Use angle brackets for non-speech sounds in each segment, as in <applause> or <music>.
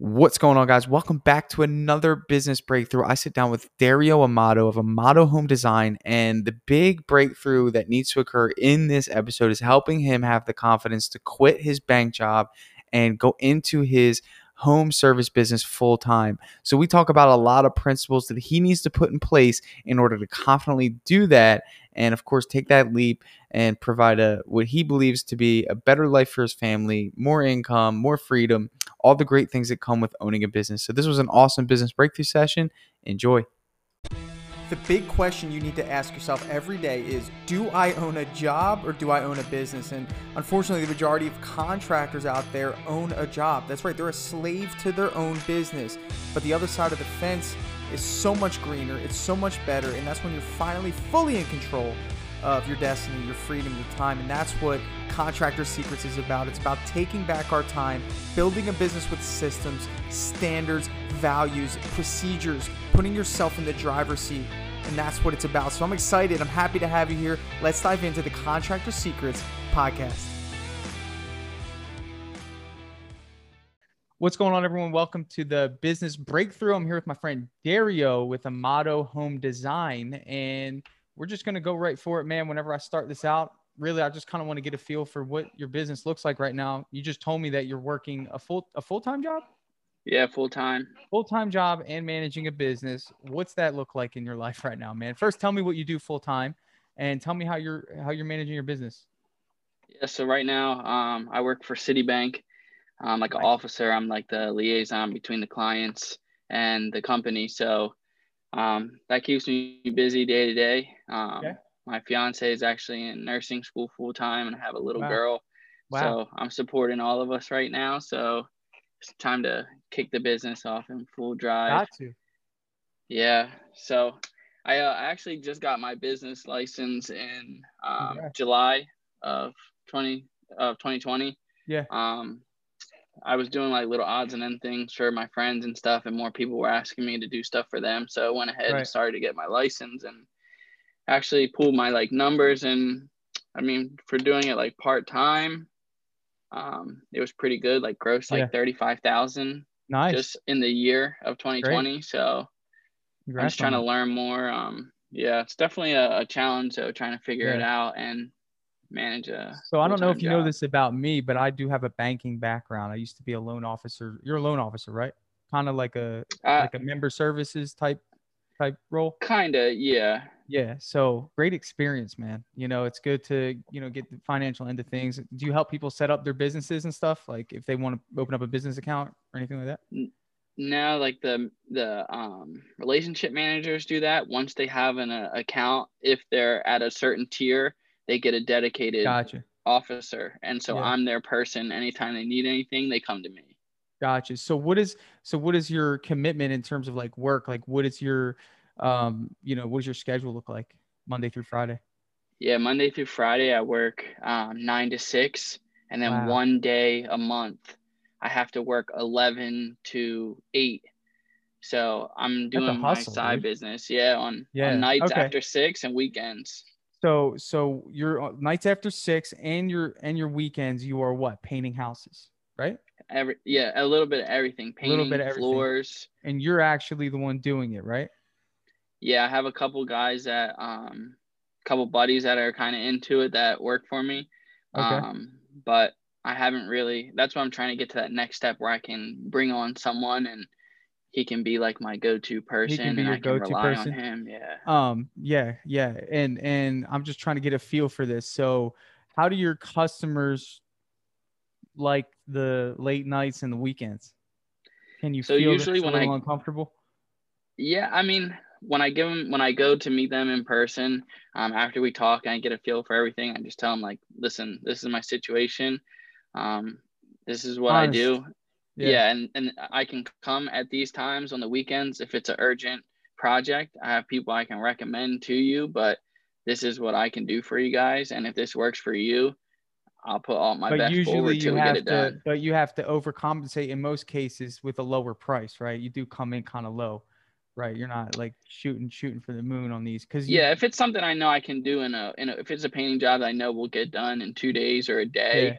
What's going on, guys? Welcome back to another business breakthrough. I sit down with Dario Amato of Amato Home Design, and the big breakthrough that needs to occur in this episode is helping him have the confidence to quit his bank job and go into his home service business full time. So, we talk about a lot of principles that he needs to put in place in order to confidently do that, and of course, take that leap and provide a what he believes to be a better life for his family, more income, more freedom all the great things that come with owning a business. So, this was an awesome business breakthrough session. Enjoy. The big question you need to ask yourself every day is Do I own a job or do I own a business? And unfortunately, the majority of contractors out there own a job. That's right, they're a slave to their own business. But the other side of the fence is so much greener, it's so much better, and that's when you're finally fully in control of your destiny, your freedom, your time. And that's what Contractor Secrets is about. It's about taking back our time, building a business with systems, standards, values, procedures, putting yourself in the driver's seat. And that's what it's about. So I'm excited. I'm happy to have you here. Let's dive into the Contractor Secrets podcast. What's going on, everyone? Welcome to the Business Breakthrough. I'm here with my friend Dario with Amato Home Design. And we're just going to go right for it, man. Whenever I start this out, really, I just kind of want to get a feel for what your business looks like right now. You just told me that you're working a full a full time job. Yeah, full time. Full time job and managing a business. What's that look like in your life right now, man? First, tell me what you do full time, and tell me how you're how you're managing your business. Yeah, so right now, um, I work for Citibank. I'm like an officer. I'm like the liaison between the clients and the company. So um, that keeps me busy day to day. Um, okay. My fiance is actually in nursing school full time, and I have a little wow. girl. Wow. So I'm supporting all of us right now. So it's time to kick the business off in full drive. Got to. Yeah. So I, uh, I actually just got my business license in um, July of 20 of 2020. Yeah. Um, I was doing like little odds and end things for my friends and stuff, and more people were asking me to do stuff for them. So I went ahead right. and started to get my license and actually pulled my like numbers. And I mean, for doing it like part time, um, it was pretty good. Like gross like yeah. thirty five thousand. Nice. Just in the year of 2020. Great. So Congrats I'm just trying to learn more. Um, yeah, it's definitely a, a challenge. So trying to figure yeah. it out and manage a. So I don't know if you job. know this about me, but I do have a banking background. I used to be a loan officer. You're a loan officer, right? Kind of like a uh, like a member services type type role. Kinda, yeah. Yeah. So great experience, man. You know, it's good to you know get the financial end of things. Do you help people set up their businesses and stuff? Like if they want to open up a business account or anything like that? No, like the the um, relationship managers do that once they have an uh, account. If they're at a certain tier, they get a dedicated gotcha. officer. And so yeah. I'm their person. Anytime they need anything, they come to me. Gotcha. So what is so what is your commitment in terms of like work? Like what is your um, you know, what does your schedule look like Monday through Friday? Yeah, Monday through Friday I work um, nine to six, and then wow. one day a month I have to work eleven to eight. So I'm doing hustle, my side dude. business, yeah, on, yeah. on nights okay. after six and weekends. So so your uh, nights after six and your and your weekends you are what painting houses, right? Every yeah, a little bit of everything, painting, a little bit of everything. floors. And you're actually the one doing it, right? Yeah, I have a couple guys that um, couple buddies that are kind of into it that work for me. Okay. Um, but I haven't really. That's why I'm trying to get to that next step where I can bring on someone and he can be like my go-to person. He can be your go-to person. him. Yeah. Um. Yeah. Yeah. And and I'm just trying to get a feel for this. So, how do your customers like the late nights and the weekends? Can you so feel usually when I uncomfortable? Yeah, I mean, when I give them when I go to meet them in person, um, after we talk and I get a feel for everything, I just tell them like, listen, this is my situation. Um, this is what Honest. I do. Yeah. yeah, and and I can come at these times on the weekends if it's an urgent project. I have people I can recommend to you, but this is what I can do for you guys, and if this works for you, I'll put all my but best usually you have to, done. But you have to overcompensate in most cases with a lower price, right? You do come in kind of low, right? You're not like shooting shooting for the moon on these because yeah, if it's something I know I can do in a in a, if it's a painting job that I know will get done in two days or a day. Yeah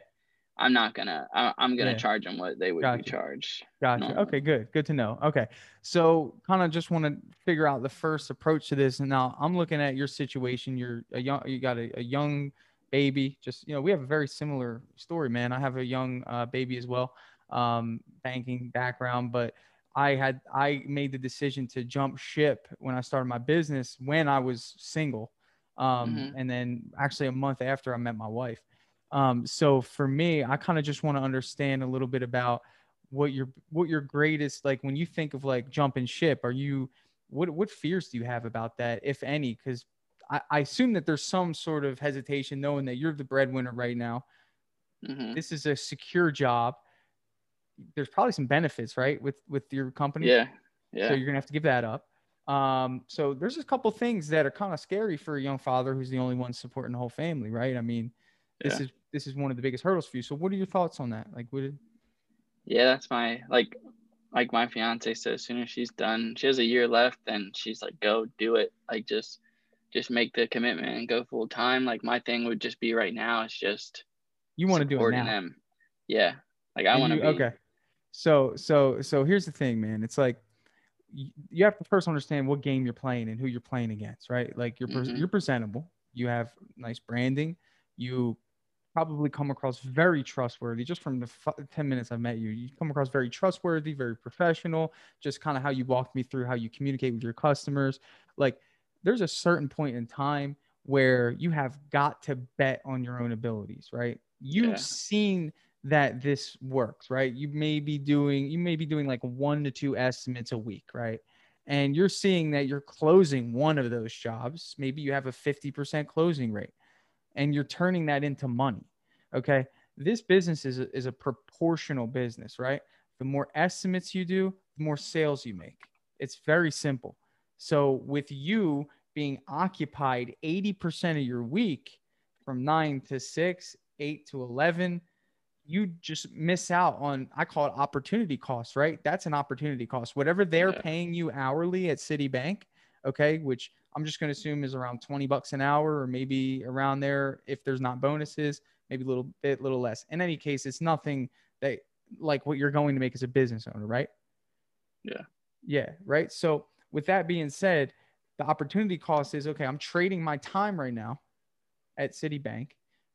I'm not gonna. I, am gonna Yeah. charge them what they would Gotcha. be charged. Gotcha. normally. Okay, good. Good to know. Okay. So kind of just want to figure out the first approach to this. And now I'm looking at your situation. You're a young, you got a, a young baby. Just, you know, we have a very similar story, man. I have a young uh, baby as well, um, banking background, but I had, I made the decision to jump ship when I started my business when I was single. Um, Mhm. and then actually a month after I met my wife. Um, so for me, I kind of just want to understand a little bit about what your what your greatest like when you think of like jumping ship. Are you what what fears do you have about that, if any? Because I, I assume that there's some sort of hesitation knowing that you're the breadwinner right now. Mhm. This is a secure job. There's probably some benefits, right, with with your company. Yeah. Yeah. So you're gonna have to give that up. Um, so there's a couple things that are kind of scary for a young father who's the only one supporting the whole family, right? I mean, this Yeah. is this is one of the biggest hurdles for you. So what are your thoughts on that? Like, what? Yeah, that's my like like my fiance said as soon as she's done, she has a year left and she's like, go do it. Like just just make the commitment and go full time. Like my thing would just be right now It's just You want to do it now? them. Yeah. Like I want to be Okay. So so so here's the thing, man. It's like you have to first understand what game you're playing and who you're playing against, right? Like you're Mhm. you're presentable. You have nice branding. You probably come across very trustworthy just from the f- 10 minutes I've met you. You come across very trustworthy, very professional, just kind of how you walked me through how you communicate with your customers. Like there's a certain point in time where you have got to bet on your own abilities, right? You've Yeah. seen that this works, right? You may be doing you may be doing like one to two estimates a week, right? And you're seeing that you're closing one of those jobs. Maybe you have a 50% closing rate and you're turning that into money. Okay. This business is a, is a proportional business, right? The more estimates you do, the more sales you make. It's very simple. So, with you being occupied 80% of your week from nine to six, eight to 11, you just miss out on, I call it opportunity costs, right? That's an opportunity cost. Whatever they're Yeah. paying you hourly at Citibank, okay, which I'm just going to assume is around 20 bucks an hour or maybe around there if there's not bonuses, maybe a little bit, little less. In any case, it's nothing that like what you're going to make as a business owner, right? Yeah. Yeah, right. So with that being said, the opportunity cost is okay, I'm trading my time right now at Citibank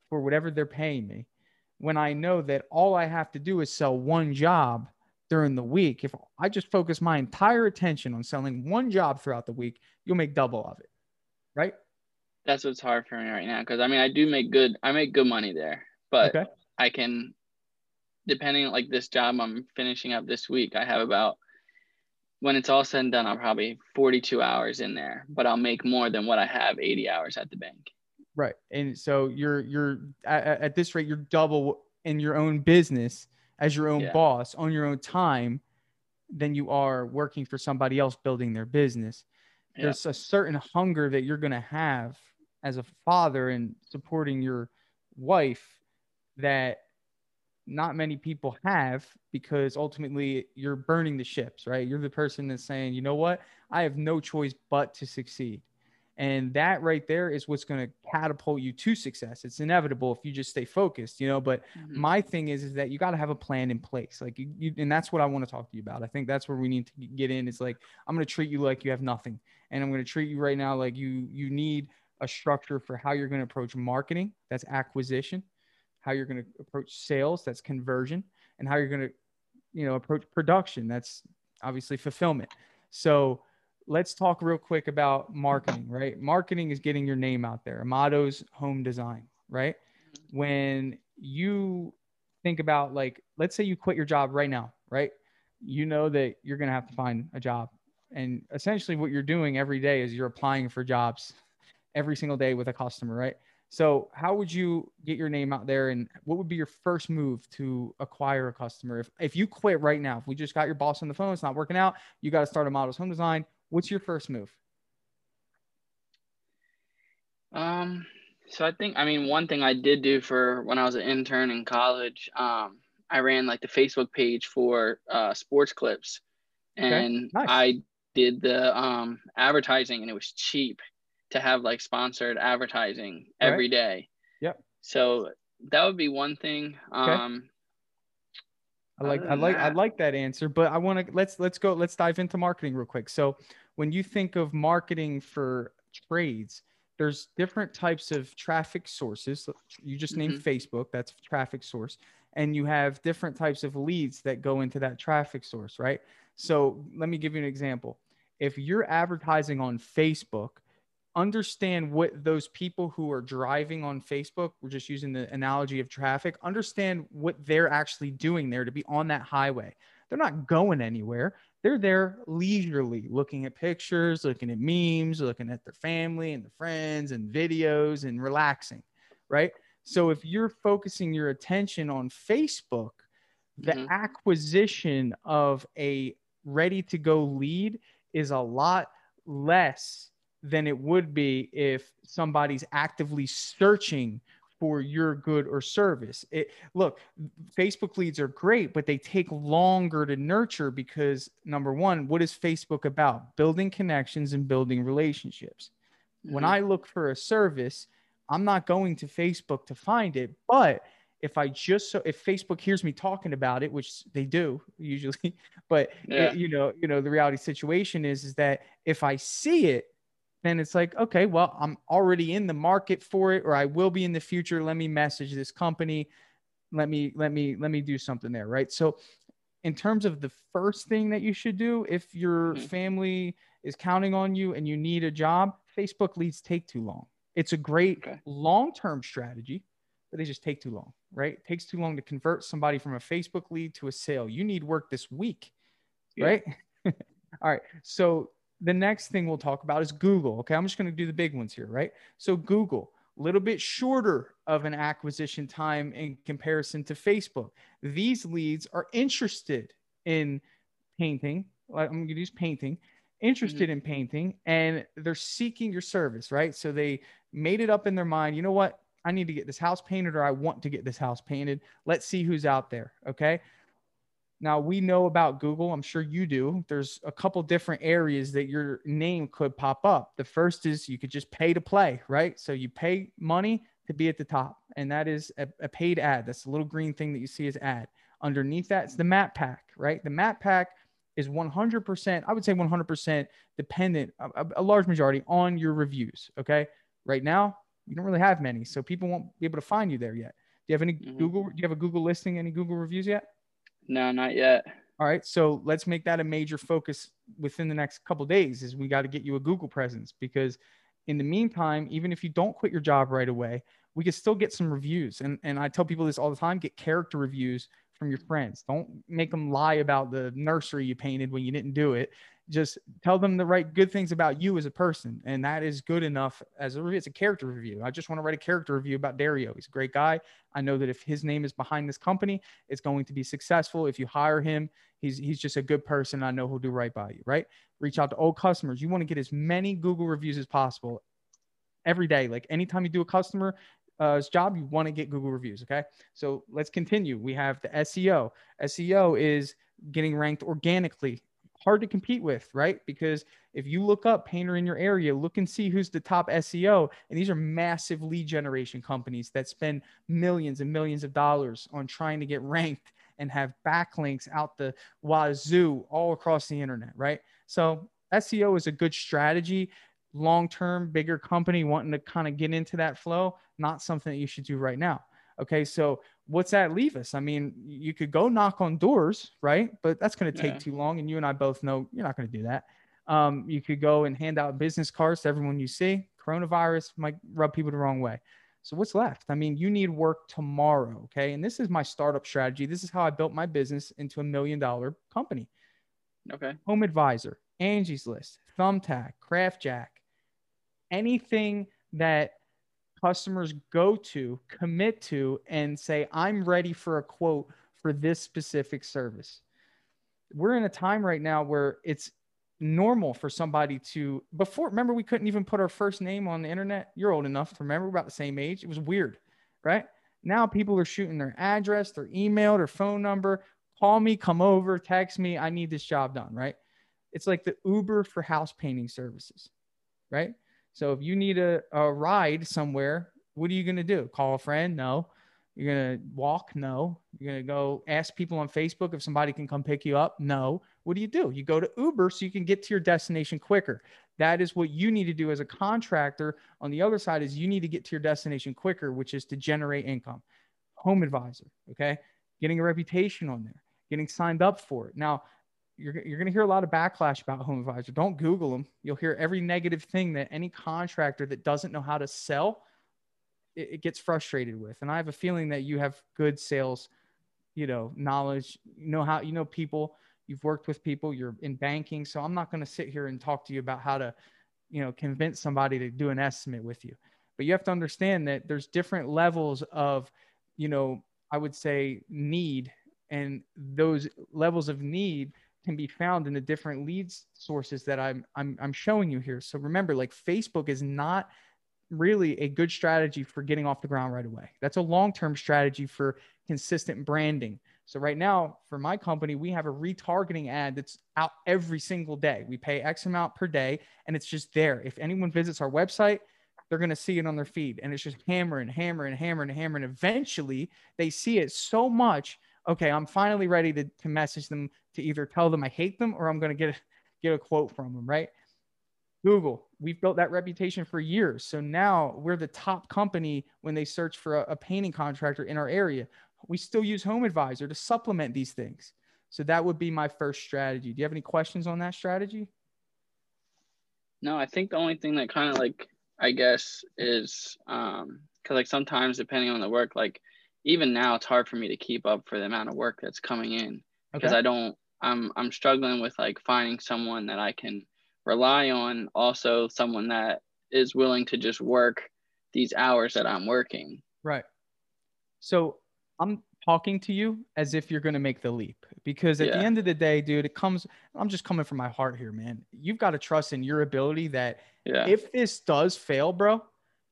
for whatever they're paying me when I know that all I have to do is sell one job during the week. If I just focus my entire attention on selling one job throughout the week, you'll make double of it. Right? that's what's hard for me right now because I mean I do make good I make good money there, but Okay. I can depending like this job I'm finishing up this week, I have about when it's all said and done, I'll probably 42 hours in there, but I'll make more than what I have 80 hours at the bank. Right. And so you're you're at, at this rate, you're double in your own business as your own Yeah. boss on your own time than you are working for somebody else building their business. Yeah. There's a certain hunger that you're gonna have as a father and supporting your wife that not many people have because ultimately you're burning the ships, right? You're the person that's saying, you know what? I have no choice but to succeed. And that right there is what's going to catapult you to success. It's inevitable if you just stay focused, you know. But Mhm. my thing is, is that you got to have a plan in place. Like you, you, and that's what I want to talk to you about. I think that's where we need to get in. It's like I'm going to treat you like you have nothing, and I'm going to treat you right now like you you need a structure for how you're going to approach marketing. That's acquisition. How you're going to approach sales. That's conversion, and how you're going to, you know, approach production. That's obviously fulfillment. So let's talk real quick about marketing, right? Marketing is getting your name out there. Amato's home design, right? Mm-hmm. When you think about like, let's say you quit your job right now, right? You know that you're going to have to find a job. And essentially what you're doing every day is you're applying for jobs every single day with a customer, right? So how would you get your name out there and what would be your first move to acquire a customer? If, if you quit right now, if we just got your boss on the phone, it's not working out, you got to start Amato's home design. What's your first move? Um, so I think I mean one thing I did do for when I was an intern in college, um, I ran like the Facebook page for uh, sports clips, and nice. I did the um, advertising, and it was cheap to have like sponsored advertising Right. every day. Yep. So that would be one thing. Okay. Um, I like I like I like that answer, but I want to let's let's go let's dive into marketing real quick. So when you think of marketing for trades, there's different types of traffic sources. You just named Facebook, that's a traffic source, and you have different types of leads that go into that traffic source, right? So let me give you an example. If you're advertising on Facebook, understand what those people who are driving on Facebook, we're just using the analogy of traffic, understand what they're actually doing there to be on that highway. They're not going anywhere. They're there leisurely looking at pictures, looking at memes, looking at their family and their friends and videos and relaxing, right? So if you're focusing your attention on Facebook, the Mhm. acquisition of a ready to go lead is a lot less than it would be if somebody's actively searching for your good or service. It look, Facebook leads are great, but they take longer to nurture because number 1, what is Facebook about? Building connections and building relationships. When Mhm. I look for a service, I'm not going to Facebook to find it, but if I just so if Facebook hears me talking about it, which they do usually, <laughs> but Yeah. it- you know, you know, the reality situation is is that if I see it, then it's like, okay, well, I'm already in the market for it, or I will be in the future. Let me message this company. Let me let me let me do something there, right? So, in terms of the first thing that you should do, if your Mhm. family is counting on you and you need a job, Facebook leads take too long. It's a great Okay. long term strategy, but they just take too long, right? It takes too long to convert somebody from a Facebook lead to a sale. You need work this week, Yeah. right? <laughs> All right. So the next thing we'll talk about is Google. Okay. I'm just going to do the big ones here, right? So Google, a little bit shorter of an acquisition time in comparison to Facebook. These leads are interested in painting. like, I'm going to use painting, interested mm-hmm. in painting, and they're seeking your service, right? So they made it up in their mind, you know what? I need to get this house painted or I want to get this house painted. Let's see who's out there. Okay. Now we know about Google. I'm sure you do. There's a couple different areas that your name could pop up. The first is you could just pay to play, right? So you pay money to be at the top, and that is a, a paid ad. That's the little green thing that you see as ad. Underneath that is the map pack, right? The map pack is 100%, I would say 100% dependent, a, a- a large majority on your reviews. Okay. Right now, you don't really have many, so people won't be able to find you there yet. Do you have any Mhm. Google? Do you have a Google listing? Any Google reviews yet? No, not yet. All right, so let's make that a major focus within the next couple days. Is we got to get you a Google presence because in the meantime, even if you don't quit your job right away, we can still get some reviews. And and I tell people this all the time: get character reviews from your friends. Don't make them lie about the nursery you painted when you didn't do it. Just tell them the right good things about you as a person, and that is good enough as a review. It's a character review. I just want to write a character review about Dario. He's a great guy. I know that if his name is behind this company, it's going to be successful. If you hire him, he's he's just a good person. I know he'll do right by you, right? Reach out to old customers. You want to get as many Google reviews as possible every day. Like anytime you do a customer uh, job, you want to get Google reviews. Okay. So let's continue. We have the SEO. SEO is getting ranked organically. Hard to compete with, right? Because if you look up painter in your area, look and see who's the top SEO. And these are massive lead generation companies that spend millions and millions of dollars on trying to get ranked and have backlinks out the wazoo all across the internet, right? So SEO is a good strategy. Long term, bigger company wanting to kind of get into that flow, not something that you should do right now. Okay, so what's that leave us? I mean, you could go knock on doors, right? But that's going to take Yeah. too long, and you and I both know you're not going to do that. Um, you could go and hand out business cards to everyone you see. Coronavirus might rub people the wrong way. So what's left? I mean, you need work tomorrow, okay? And this is my startup strategy. This is how I built my business into a million dollar company. Okay. Home Advisor, Angie's List, Thumbtack, Craftjack, anything that customers go to, commit to, and say, I'm ready for a quote for this specific service. We're in a time right now where it's normal for somebody to, before, remember, we couldn't even put our first name on the internet. You're old enough to remember, about the same age. It was weird, right? Now people are shooting their address, their email, their phone number. Call me, come over, text me. I need this job done, right? It's like the Uber for house painting services, right? So if you need a, a ride somewhere, what are you going to do? Call a friend? No. You're going to walk? No. You're going to go ask people on Facebook if somebody can come pick you up? No. What do you do? You go to Uber so you can get to your destination quicker. That is what you need to do as a contractor. On the other side is you need to get to your destination quicker, which is to generate income. Home advisor, okay? Getting a reputation on there, getting signed up for it. Now, you're, you're going to hear a lot of backlash about home advisor. Don't Google them. You'll hear every negative thing that any contractor that doesn't know how to sell, it, it gets frustrated with. And I have a feeling that you have good sales, you know, knowledge, you know how, you know, people, you've worked with people, you're in banking. So I'm not going to sit here and talk to you about how to, you know, convince somebody to do an estimate with you. But you have to understand that there's different levels of, you know, I would say need and those levels of need can be found in the different leads sources that I'm, I'm, I'm showing you here. So remember, like Facebook is not really a good strategy for getting off the ground right away. That's a long-term strategy for consistent branding. So right now for my company, we have a retargeting ad that's out every single day. We pay X amount per day and it's just there. If anyone visits our website, they're going to see it on their feed and it's just hammering, hammering, hammering, hammering. Eventually they see it so much okay, I'm finally ready to, to message them to either tell them I hate them or I'm going to get, get a quote from them, right? Google, we've built that reputation for years. So now we're the top company when they search for a, a painting contractor in our area. We still use Home Advisor to supplement these things. So that would be my first strategy. Do you have any questions on that strategy? No, I think the only thing that kind of like I guess is um because like sometimes depending on the work, like even now it's hard for me to keep up for the amount of work that's coming in because okay. I don't I'm I'm struggling with like finding someone that I can rely on also someone that is willing to just work these hours that I'm working. Right. So I'm talking to you as if you're going to make the leap because at yeah. the end of the day, dude, it comes, I'm just coming from my heart here, man. You've got to trust in your ability that yeah. if this does fail, bro,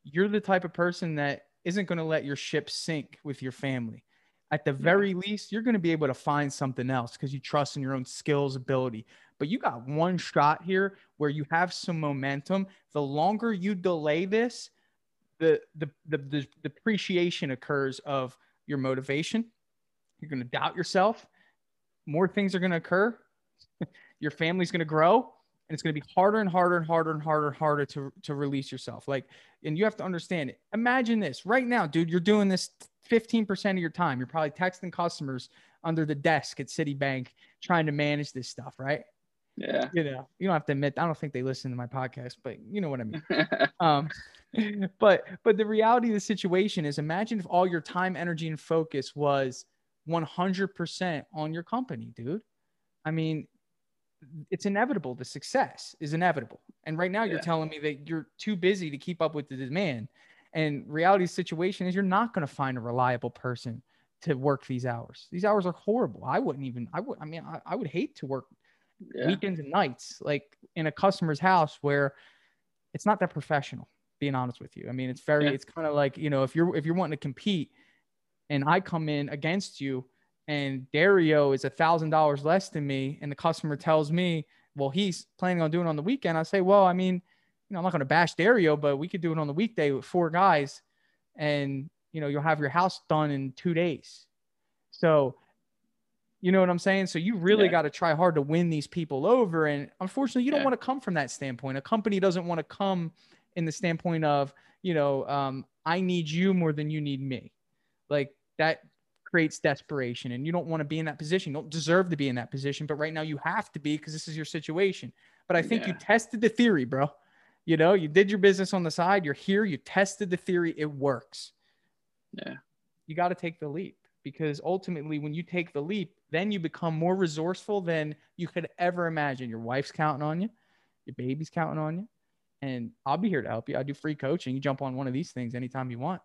you're the type of person that isn't going to let your ship sink with your family. At the very least, you're going to be able to find something else because you trust in your own skills, ability. But you got one shot here where you have some momentum. The longer you delay this, the the the, the depreciation occurs of your motivation. You're going to doubt yourself. More things are going to occur. <laughs> your family's going to grow it's going to be harder and harder and harder and harder and harder to, to release yourself. Like, and you have to understand it. Imagine this right now, dude, you're doing this 15% of your time. You're probably texting customers under the desk at Citibank trying to manage this stuff, right? Yeah. You know, you don't have to admit, I don't think they listen to my podcast, but you know what I mean. <laughs> um, <laughs> but, but the reality of the situation is imagine if all your time, energy, and focus was 100% on your company, dude. I mean, it's inevitable. The success is inevitable. And right now you're yeah. telling me that you're too busy to keep up with the demand. And reality situation is you're not going to find a reliable person to work these hours. These hours are horrible. I wouldn't even, I would, I mean, I, I would hate to work yeah. weekends and nights, like in a customer's house where it's not that professional, being honest with you. I mean, it's very, yeah. it's kind of like, you know, if you're, if you're wanting to compete and I come in against you, and Dario is a thousand dollars less than me, and the customer tells me, well, he's planning on doing on the weekend, I say, well, I mean, you know, I'm not going to bash Dario, but we could do it on the weekday with four guys, and you know, you'll have your house done in two days. So, you know what I'm saying? So you really yeah. got to try hard to win these people over, and unfortunately, you don't want to come from that standpoint. A company doesn't want to come in the standpoint of, you know, um, I need you more than you need me. Like that creates desperation and you don't want to be in that position. You don't deserve to be in that position, but right now you have to be because this is your situation. But I think yeah. you tested the theory, bro. You know, you did your business on the side, you're here, you tested the theory, it works. Yeah. You got to take the leap because ultimately when you take the leap, then you become more resourceful than you could ever imagine. Your wife's counting on you, your baby's counting on you, and I'll be here to help you. I do free coaching. You jump on one of these things anytime you want.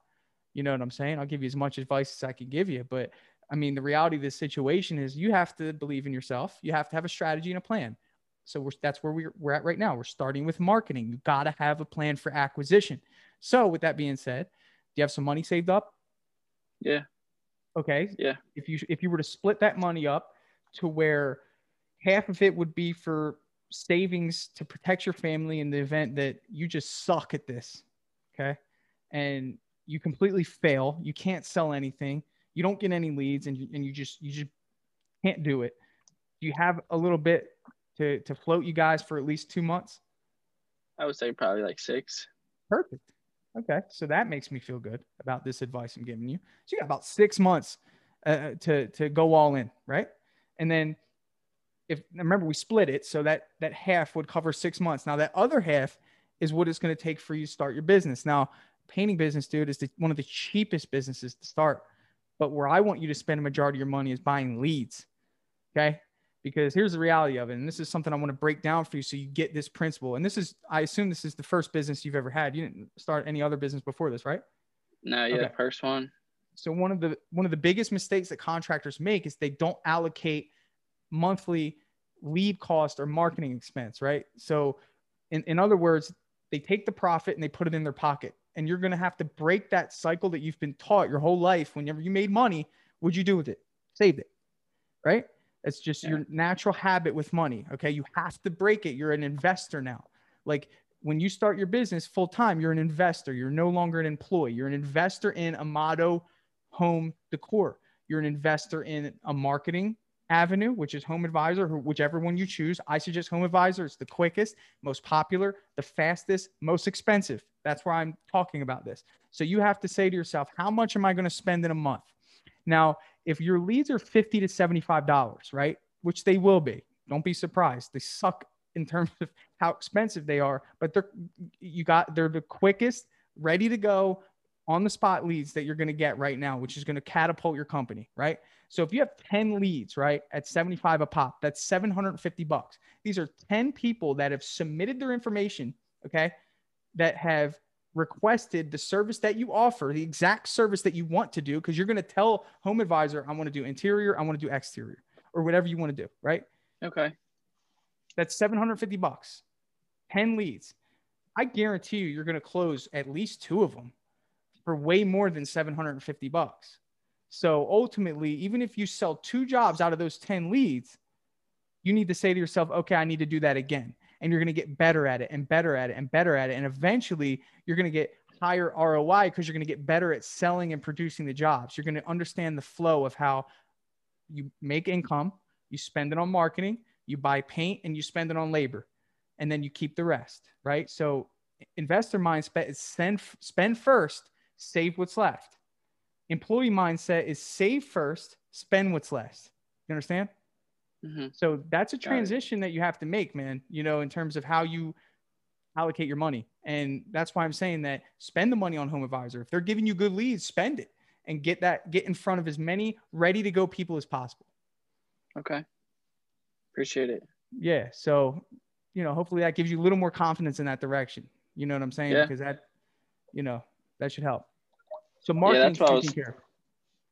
You know what I'm saying? I'll give you as much advice as I can give you. But I mean, the reality of this situation is you have to believe in yourself. You have to have a strategy and a plan. So we're, that's where we're, we're at right now. We're starting with marketing. You got to have a plan for acquisition. So with that being said, do you have some money saved up? Yeah. Okay. Yeah. If you if you were to split that money up to where half of it would be for savings to protect your family in the event that you just suck at this, okay? And you completely fail. You can't sell anything. You don't get any leads, and you, and you just you just can't do it. Do you have a little bit to to float you guys for at least two months? I would say probably like six. Perfect. Okay, so that makes me feel good about this advice I'm giving you. So you got about six months uh, to to go all in, right? And then if remember we split it, so that that half would cover six months. Now that other half is what it's going to take for you to start your business. Now, painting business, dude, is the, one of the cheapest businesses to start. But where I want you to spend a majority of your money is buying leads. Okay, because here's the reality of it and this is something i want to break down for you so you get this principle and this is i assume this is the first business you've ever had you didn't start any other business before this right no yeah okay. first one so one of the one of the biggest mistakes that contractors make is they don't allocate monthly lead cost or marketing expense right so in, in other words they take the profit and they put it in their pocket and you're going to have to break that cycle that you've been taught your whole life whenever you made money what'd you do with it saved it right it's just yeah. your natural habit with money. Okay. You have to break it. You're an investor now. Like when you start your business full time, you're an investor. You're no longer an employee. You're an investor in Amato Home Decor. You're an investor in a marketing avenue, which is Home Advisor, whichever one you choose. I suggest Home Advisor. It's the quickest, most popular, the fastest, most expensive. That's why I'm talking about this. So you have to say to yourself, how much am I going to spend in a month? Now, if your leads are 50 to $75, right? Which they will be. Don't be surprised. They suck in terms of how expensive they are, but they're you got they're the quickest, ready to go on the spot leads that you're going to get right now, which is going to catapult your company, right? So if you have 10 leads, right, at 75 a pop, that's 750 bucks. These are 10 people that have submitted their information, okay, that have requested the service that you offer, the exact service that you want to do, because you're going to tell Home Advisor, I want to do interior, I want to do exterior, or whatever you want to do, right? Okay. That's 750 bucks, 10 leads. I guarantee you, you're going to close at least two of them for way more than 750 bucks. So ultimately, even if you sell two jobs out of those 10 leads, you need to say to yourself, okay, I need to do that again and you're going to get better at it and better at it and better at it. And eventually you're going to get higher ROI because you're going to get better at selling and producing the jobs. You're going to understand the flow of how you make income, you spend it on marketing, you buy paint, and you spend it on labor, and then you keep the rest, right? So, investor is spend, spend first, save what's left. Employee mindset is save first, spend what's left. You understand? Mm-hmm. So that's a transition that you have to make, man, you know, in terms of how you allocate your money. And that's why I'm saying that spend the money on Home Advisor. If they're giving you good leads, spend it and get that, get in front of as many ready to go people as possible. Okay. Appreciate it. Yeah. So, you know, hopefully that gives you a little more confidence in that direction. You know what I'm saying? Yeah. Because that, you know, that should help. So marketing yeah, that's what I was, care.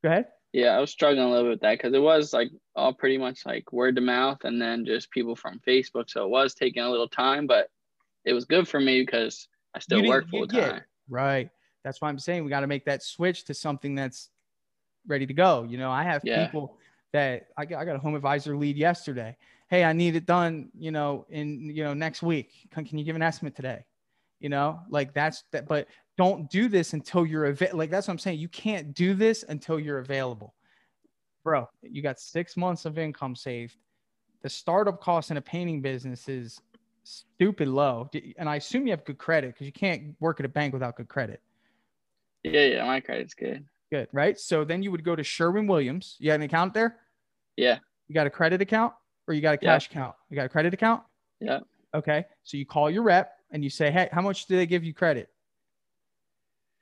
Go ahead. Yeah, I was struggling a little bit with that because it was like all pretty much like word to mouth and then just people from Facebook. So it was taking a little time, but it was good for me because I still work full time. Yeah, right. That's why I'm saying we got to make that switch to something that's ready to go. You know, I have yeah. people that I got, I got a home advisor lead yesterday. Hey, I need it done, you know, in, you know, next week. Can, can you give an estimate today? You know, like that's that, but don't do this until you're av- like that's what I'm saying. You can't do this until you're available. Bro, you got six months of income saved. The startup cost in a painting business is stupid low. And I assume you have good credit because you can't work at a bank without good credit. Yeah, yeah, my credit's good. Good, right? So then you would go to Sherwin Williams. You got an account there? Yeah. You got a credit account or you got a cash yeah. account? You got a credit account? Yeah. Okay. So you call your rep and you say, Hey, how much do they give you credit?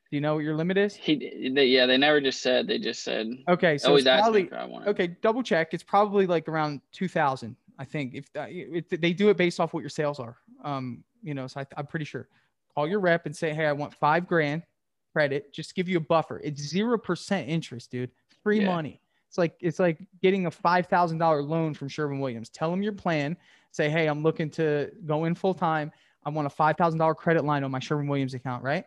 Do you know what your limit is? He, they, yeah, they never just said. They just said. Okay, so it's probably okay. Double check. It's probably like around two thousand. I think if uh, they do it based off what your sales are. Um, you know, so I, I'm pretty sure. Call your rep and say, hey, I want five grand credit. Just give you a buffer. It's zero percent interest, dude. Free yeah. money. It's like it's like getting a five thousand dollar loan from Sherwin Williams. Tell them your plan. Say, hey, I'm looking to go in full time. I want a five thousand dollar credit line on my Sherwin Williams account, right?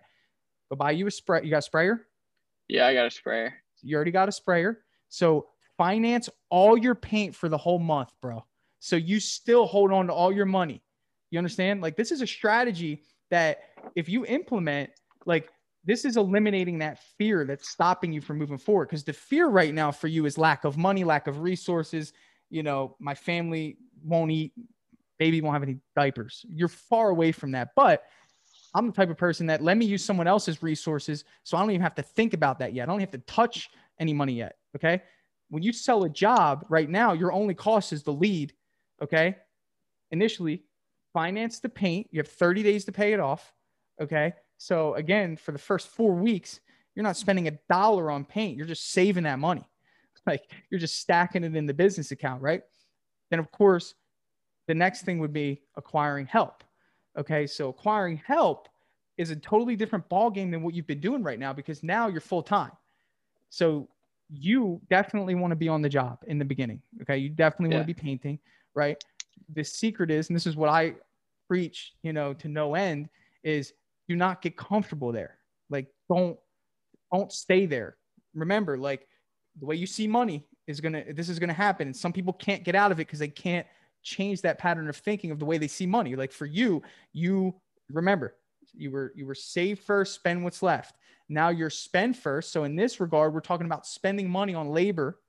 Go buy you a spray. You got a sprayer? Yeah, I got a sprayer. You already got a sprayer. So finance all your paint for the whole month, bro. So you still hold on to all your money. You understand? Like this is a strategy that if you implement, like this is eliminating that fear that's stopping you from moving forward. Because the fear right now for you is lack of money, lack of resources. You know, my family won't eat, baby won't have any diapers. You're far away from that. But I'm the type of person that let me use someone else's resources so I don't even have to think about that yet. I don't have to touch any money yet. Okay. When you sell a job right now, your only cost is the lead. Okay. Initially, finance the paint. You have 30 days to pay it off. Okay. So again, for the first four weeks, you're not spending a dollar on paint. You're just saving that money. <laughs> Like you're just stacking it in the business account, right? Then, of course, the next thing would be acquiring help. Okay. So acquiring help is a totally different ball game than what you've been doing right now because now you're full time. So you definitely want to be on the job in the beginning. Okay. You definitely yeah. want to be painting, right? The secret is, and this is what I preach, you know, to no end, is do not get comfortable there. Like don't don't stay there. Remember, like the way you see money is gonna this is gonna happen. And some people can't get out of it because they can't change that pattern of thinking of the way they see money. Like for you, you remember you were you were save first, spend what's left. Now you're spend first. So in this regard, we're talking about spending money on labor,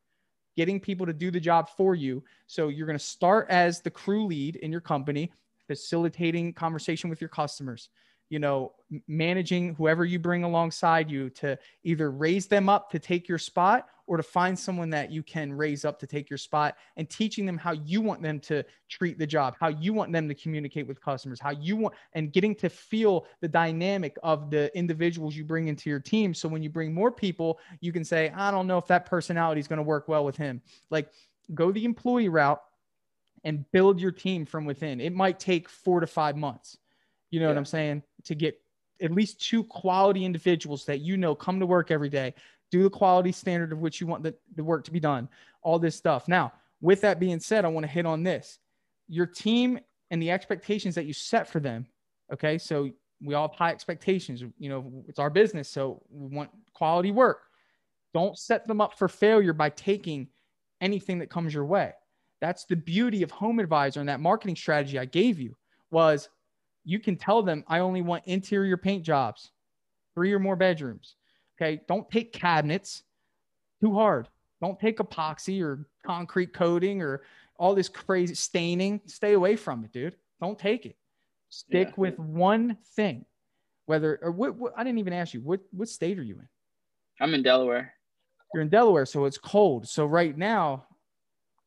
getting people to do the job for you. So you're going to start as the crew lead in your company, facilitating conversation with your customers you know, managing whoever you bring alongside you to either raise them up to take your spot or to find someone that you can raise up to take your spot and teaching them how you want them to treat the job, how you want them to communicate with customers, how you want, and getting to feel the dynamic of the individuals you bring into your team. So when you bring more people, you can say, I don't know if that personality is going to work well with him. Like, go the employee route and build your team from within. It might take four to five months you know yeah. what I'm saying? To get at least two quality individuals that you know come to work every day, do the quality standard of which you want the, the work to be done, all this stuff. Now, with that being said, I want to hit on this your team and the expectations that you set for them. Okay. So we all have high expectations. You know, it's our business. So we want quality work. Don't set them up for failure by taking anything that comes your way. That's the beauty of Home Advisor and that marketing strategy I gave you was you can tell them, I only want interior paint jobs, three or more bedrooms. Okay. Don't take cabinets too hard. Don't take epoxy or concrete coating or all this crazy staining. Stay away from it, dude. Don't take it. Stick yeah. with one thing. Whether or what, what, I didn't even ask you what what state are you in? I'm in Delaware. You're in Delaware, so it's cold. So right now,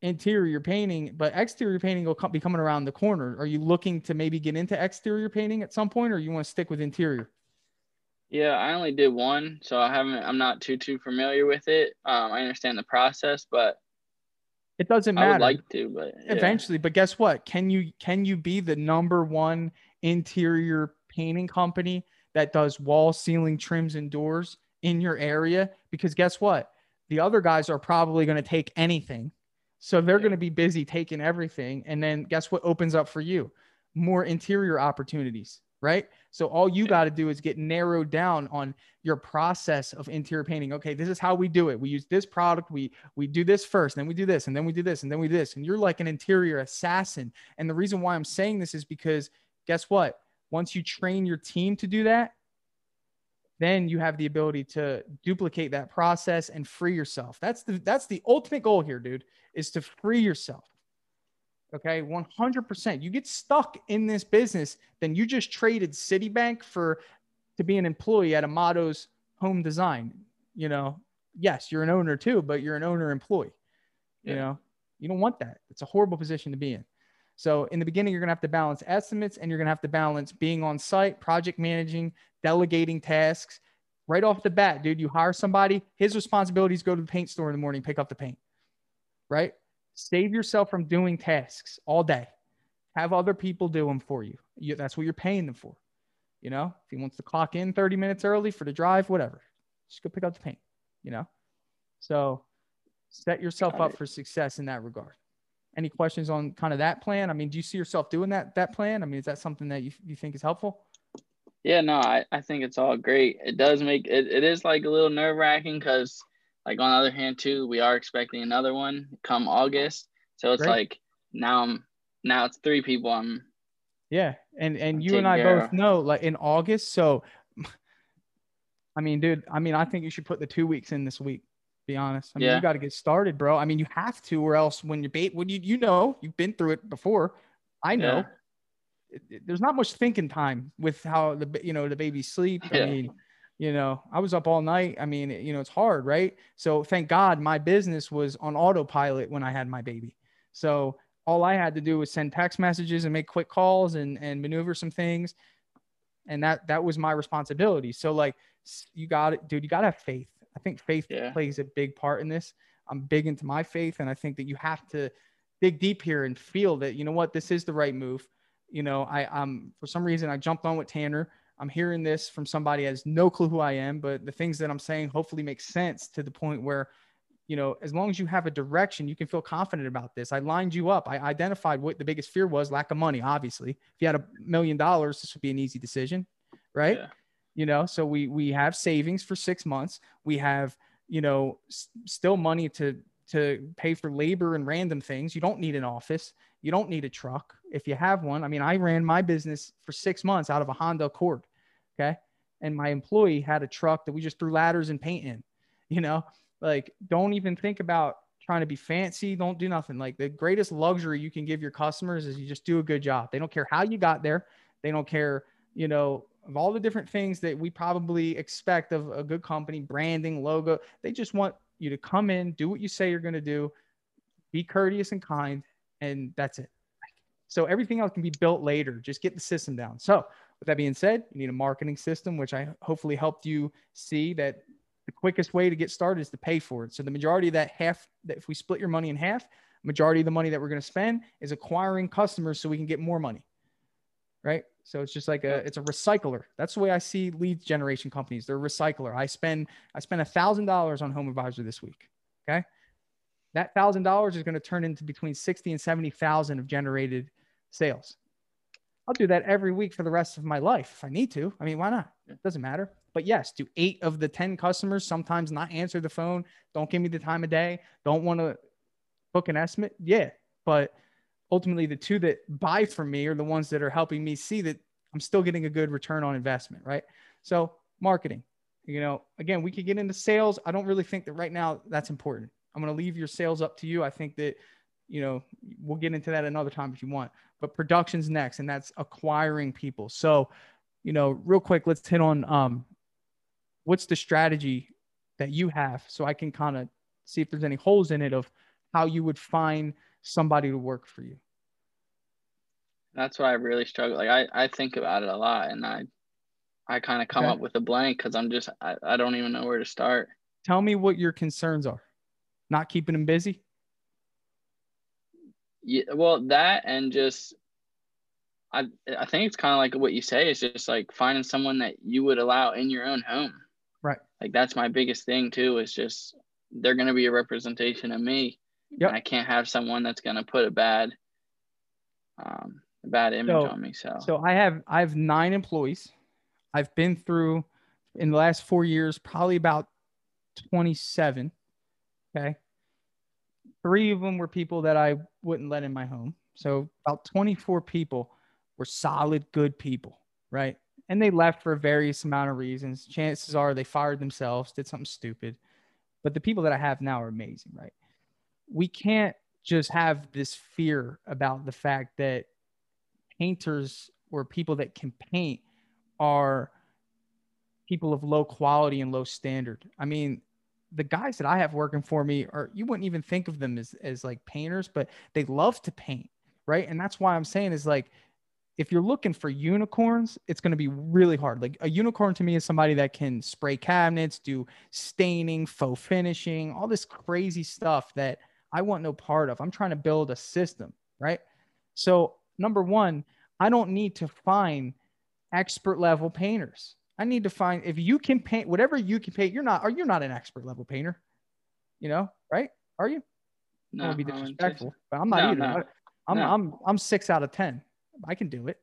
interior painting, but exterior painting will come, be coming around the corner. Are you looking to maybe get into exterior painting at some point, or you want to stick with interior? Yeah, I only did one, so I haven't. I'm not too too familiar with it. Um, I understand the process, but it doesn't matter. I would like to, but yeah. eventually. But guess what? Can you can you be the number one interior painting company that does wall, ceiling, trims, and doors in your area? Because guess what? The other guys are probably going to take anything so they're going to be busy taking everything. And then guess what opens up for you? More interior opportunities, right? So all you got to do is get narrowed down on your process of interior painting. Okay, this is how we do it. We use this product. We we do this first, then we do this, and then we do this, and then we do this. And you're like an interior assassin. And the reason why I'm saying this is because guess what? Once you train your team to do that, then you have the ability to duplicate that process and free yourself. That's the that's the ultimate goal here, dude, is to free yourself. Okay, 100%. You get stuck in this business, then you just traded Citibank for to be an employee at Amato's Home Design. You know, yes, you're an owner too, but you're an owner employee. You know, you don't want that. It's a horrible position to be in. So in the beginning, you're going to have to balance estimates and you're going to have to balance being on site, project managing, delegating tasks. Right off the bat, dude, you hire somebody, his responsibilities go to the paint store in the morning, pick up the paint. Right? Save yourself from doing tasks all day. Have other people do them for you. you that's what you're paying them for. You know, if he wants to clock in 30 minutes early for the drive, whatever, just go pick up the paint, you know? So set yourself up for success in that regard any questions on kind of that plan? I mean, do you see yourself doing that that plan? I mean, is that something that you, you think is helpful? Yeah, no, I, I think it's all great. It does make it, it is like a little nerve wracking because like on the other hand too, we are expecting another one come August. So it's great. like now I'm now it's three people I'm yeah, and and I'm you and I both of. know like in August, so I mean, dude, I mean, I think you should put the two weeks in this week. Be honest. I mean, Yeah. you got to get started, bro. I mean, you have to, or else when you bait, when you you know, you've been through it before. I know. Yeah. It- it- there's not much thinking time with how the you know the babies sleep. I Yeah. mean, you know, I was up all night. I mean, you know, it's hard, right? So thank God my business was on autopilot when I had my baby. So all I had to do was send text messages and make quick calls and and maneuver some things, and that that was my responsibility. So like, you got it, dude. You got to have faith. I think faith Yeah. plays a big part in this. I'm big into my faith, and I think that you have to dig deep here and feel that you know what this is the right move. You know, I um for some reason I jumped on with Tanner. I'm hearing this from somebody has no clue who I am, but the things that I'm saying hopefully make sense to the point where, you know, as long as you have a direction, you can feel confident about this. I lined you up. I identified what the biggest fear was lack of money, obviously. If you had a million dollars, this would be an easy decision, right? Yeah. You know, so we we have savings for six months. We have, you know, s- still money to to pay for labor and random things. You don't need an office. You don't need a truck. If you have one, I mean, I ran my business for six months out of a Honda Accord. Okay. And my employee had a truck that we just threw ladders and paint in, you know, like don't even think about trying to be fancy. Don't do nothing. Like the greatest luxury you can give your customers is you just do a good job. They don't care how you got there. They don't care, you know, of all the different things that we probably expect of a good company, branding, logo. They just want you to come in, do what you say you're going to do, be courteous and kind, and that's it. So everything else can be built later. Just get the system down. So with that being said, you need a marketing system, which I hopefully helped you see that the quickest way to get started is to pay for it. So the majority of that half, that if we split your money in half, majority of the money that we're going to spend is acquiring customers so we can get more money. Right. So it's just like a, it's a recycler. That's the way I see lead generation companies. They're a recycler. I spend, I spend a thousand dollars on HomeAdvisor this week. Okay. That thousand dollars is going to turn into between 60 and 70,000 of generated sales. I'll do that every week for the rest of my life if I need to. I mean, why not? It doesn't matter. But yes, do eight of the 10 customers sometimes not answer the phone? Don't give me the time of day. Don't want to book an estimate? Yeah. But ultimately, the two that buy from me are the ones that are helping me see that I'm still getting a good return on investment. Right. So, marketing, you know, again, we could get into sales. I don't really think that right now that's important. I'm going to leave your sales up to you. I think that, you know, we'll get into that another time if you want but production's next and that's acquiring people so you know real quick let's hit on um what's the strategy that you have so i can kind of see if there's any holes in it of how you would find somebody to work for you That's why I really struggle. Like I, I think about it a lot and I I kind of come Okay. up with a blank because I'm just I, I don't even know where to start. tell me what your concerns are not keeping them busy Yeah, well, that and just I I think it's kind of like what you say is just like finding someone that you would allow in your own home. Right. Like that's my biggest thing too. Is just they're going to be a representation of me. Yep. And I can't have someone that's going to put a bad um a bad image So- on me. So, So I have I have nine employees. I've been through in the last four years probably about 27. Okay. Three of them were people that I wouldn't let in my home. So about 24 people were solid, good people, right? And they left for various amount of reasons. Chances are they fired themselves, did something stupid. But the people that I have now are amazing, right? We can't just have this fear about the fact that painters or people that can paint are people of low quality and low standard. I mean, the guys that I have working for me are you wouldn't even think of them as as like painters, but they love to paint, right? And that's why I'm saying is like if you're looking for unicorns, it's going to be really hard. Like a unicorn to me is somebody that can spray cabinets, do staining, faux finishing, all this crazy stuff that I want no part of. I'm trying to build a system, right? So, number one, I don't need to find expert level painters. I need to find if you can paint whatever you can paint. You're not, or you're not an expert level painter, you know, right? Are you? no, I want to be I wouldn't say so. disrespectful, but I'm not No, either. no. I'm, No. I'm, I'm six out of 10. I can do it.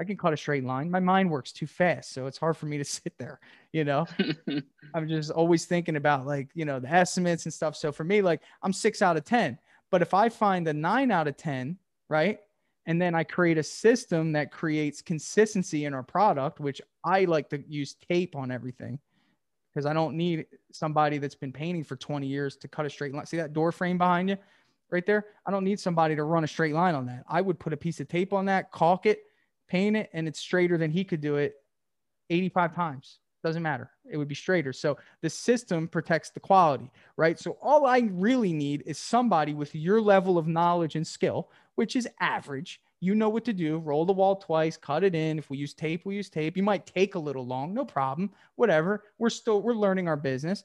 I can cut a straight line. My mind works too fast. So it's hard for me to <laughs> sit there, you know? <laughs> I'm just always thinking about like, you know, the estimates and stuff. So for me, like I'm six out of 10. But if I find a nine out of 10, right? And then I create a system that creates consistency in our product, which I like to use tape on everything. because I don't need somebody that's been painting for 20 years to cut a straight line. See that door frame behind you right there? I don't need somebody to run a straight line on that. I would put a piece of tape on that, caulk it, paint it, and it's straighter than he could do it 85 times. Doesn't matter. It would be straighter. So the system protects the quality, right? So all I really need is somebody with your level of knowledge and skill, which is average. You know what to do. Roll the wall twice, cut it in. If we use tape, we use tape. You might take a little long, no problem. Whatever. We're still we're learning our business.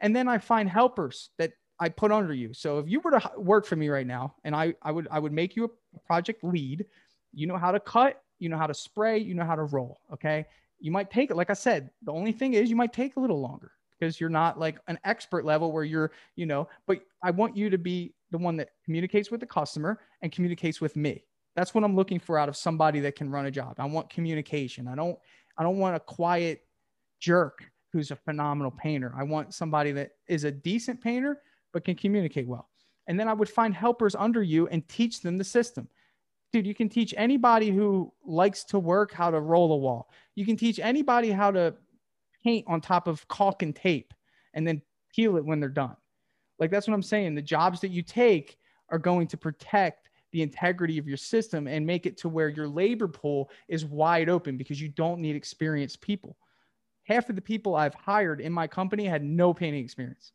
And then I find helpers that I put under you. So if you were to work for me right now, and I I would I would make you a project lead. You know how to cut, you know how to spray, you know how to roll. Okay you might take it like i said the only thing is you might take a little longer because you're not like an expert level where you're you know but i want you to be the one that communicates with the customer and communicates with me. That's what i'm looking for out of somebody that can run a job. I want communication. I don't i don't want a quiet jerk who's a phenomenal painter. I want somebody that is a decent painter but can communicate well. And then i would find helpers under you and teach them the system dude, you can teach anybody who likes to work how to roll a wall. You can teach anybody how to paint on top of caulk and tape and then peel it when they're done. Like that's what I'm saying. The jobs that you take are going to protect the integrity of your system and make it to where your labor pool is wide open because you don't need experienced people. Half of the people I've hired in my company had no painting experience.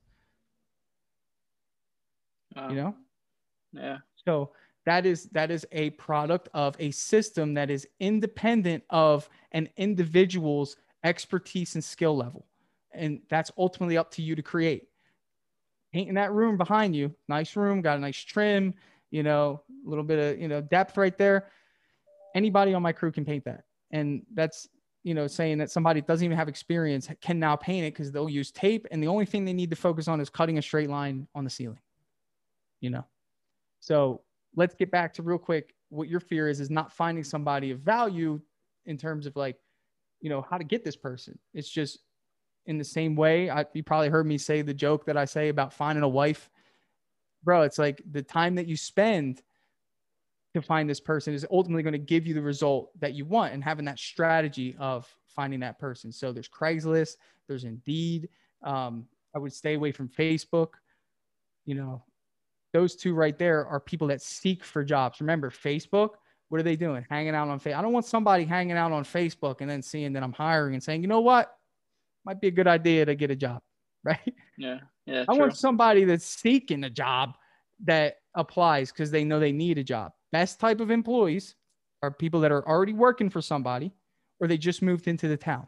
You know? Yeah. So that is that is a product of a system that is independent of an individual's expertise and skill level. And that's ultimately up to you to create. Painting that room behind you nice room got a nice trim you know a little bit of you know depth right there. Anybody on my crew can paint that. And that's you know saying that somebody doesn't even have experience can now paint it because they'll use tape and the only thing they need to focus on is cutting a straight line on the ceiling you know? So let's get back to real quick what your fear is is not finding somebody of value in terms of like you know how to get this person. It's just in the same way I, you probably heard me say the joke that i say about finding a wife. Bro it's like the time that you spend to find this person is ultimately going to give you the result that you want and having that strategy of finding that person. So there's craigslist there's indeed. Um, i would stay away from facebook. You know those two right there are people that seek for jobs. Remember, Facebook, what are they doing? Hanging out on Facebook. I don't want somebody hanging out on Facebook and then seeing that I'm hiring and saying, you know what? Might be a good idea to get a job. <laughs> Right. Yeah. Yeah. I true. want somebody that's seeking a job that applies because they know they need a job. Best type of employees are people that are already working for somebody or they just moved into the town.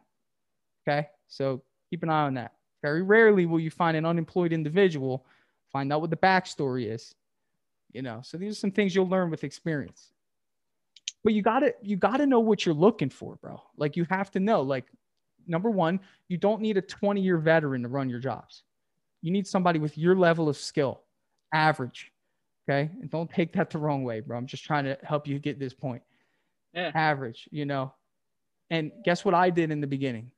Okay. So keep an eye on that. Very rarely will you find an unemployed individual find out what the backstory is you know? So these are some things you'll learn with experience. But you gotta you gotta know what you're looking for bro. Like you have to know like number one you don't need a 20 year veteran to run your jobs. You need somebody with your level of skill average okay? And don't take that the wrong way bro. I'm just trying to help you get this point. Yeah. average you know? And guess what i did in the beginning?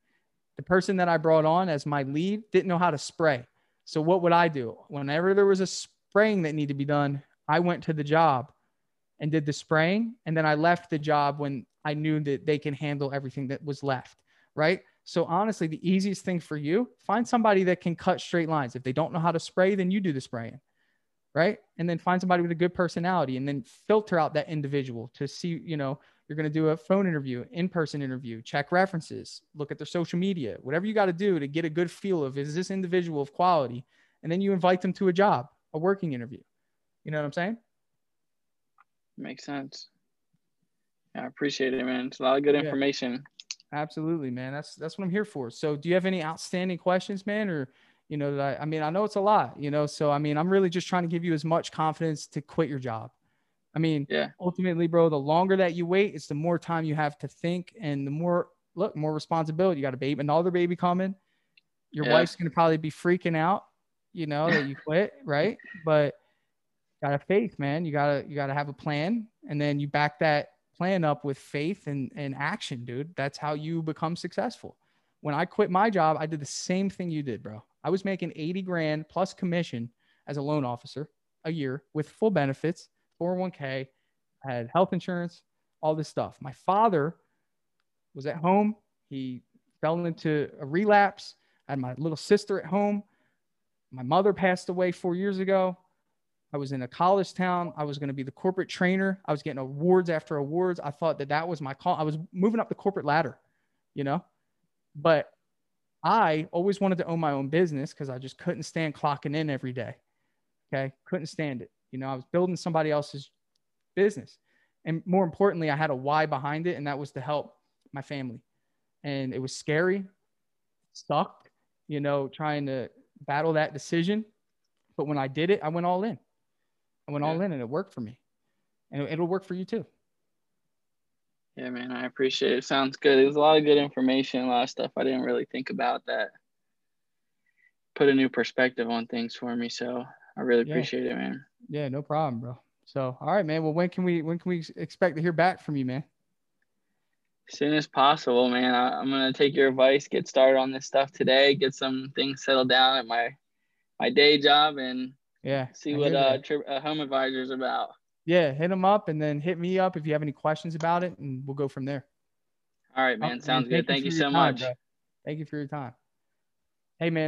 The person that i brought on as my lead didn't know how to spray so what would I do? Whenever there was a spraying that needed to be done, I went to the job and did the spraying. And then I left the job when I knew that they can handle everything that was left. Right. So honestly, the easiest thing for you, find somebody that can cut straight lines. If they don't know how to spray, then you do the spraying. Right. And then find somebody with a good personality and then filter out that individual to see, you know, you're going to do a phone interview, in person interview, check references, look at their social media, whatever you got to do to get a good feel of is this individual of quality? And then you invite them to a job, a working interview. You know what I'm saying? Makes sense. Yeah, I appreciate it, man. It's a lot of good information. Yeah, absolutely, man. That's that's what I'm here for. So, do you have any outstanding questions, man, or you know, that I, I mean, I know it's a lot, you know, so I mean, I'm really just trying to give you as much confidence to quit your job. I mean, yeah. ultimately, bro, the longer that you wait, it's the more time you have to think and the more look, more responsibility. You got a baby, another baby coming. Your yeah. wife's gonna probably be freaking out, you know, that you <laughs> quit, right? But gotta faith, man. You gotta you gotta have a plan and then you back that plan up with faith and, and action, dude. That's how you become successful. When I quit my job, I did the same thing you did, bro. I was making 80 grand plus commission as a loan officer a year with full benefits 401k, I had health insurance, all this stuff. My father was at home. He fell into a relapse. I had my little sister at home. My mother passed away four years ago. I was in a college town. I was going to be the corporate trainer. I was getting awards after awards. I thought that that was my call. I was moving up the corporate ladder, you know, but I always wanted to own my own business because I just couldn't stand clocking in every day. Okay. Couldn't stand it. You know, I was building somebody else's business. And more importantly, I had a why behind it, and that was to help my family. And it was scary, sucked, you know, trying to battle that decision. But when I did it, I went all in. I went yeah. all in and it worked for me. And it'll work for you too. Yeah, man, I appreciate it. Sounds good. There's a lot of good information, a lot of stuff I didn't really think about that put a new perspective on things for me. So I really appreciate yeah. it, man. Yeah, no problem, bro. So, all right, man. Well, when can we when can we expect to hear back from you, man? As soon as possible, man. I, am gonna take your advice, get started on this stuff today, get some things settled down at my my day job, and yeah, see what uh, tri- uh, HomeAdvisor's about. Yeah, hit them up and then hit me up if you have any questions about it, and we'll go from there. All right, man. Sounds good. Thank you, you so time, much. Bro. Thank you for your time. Hey, man.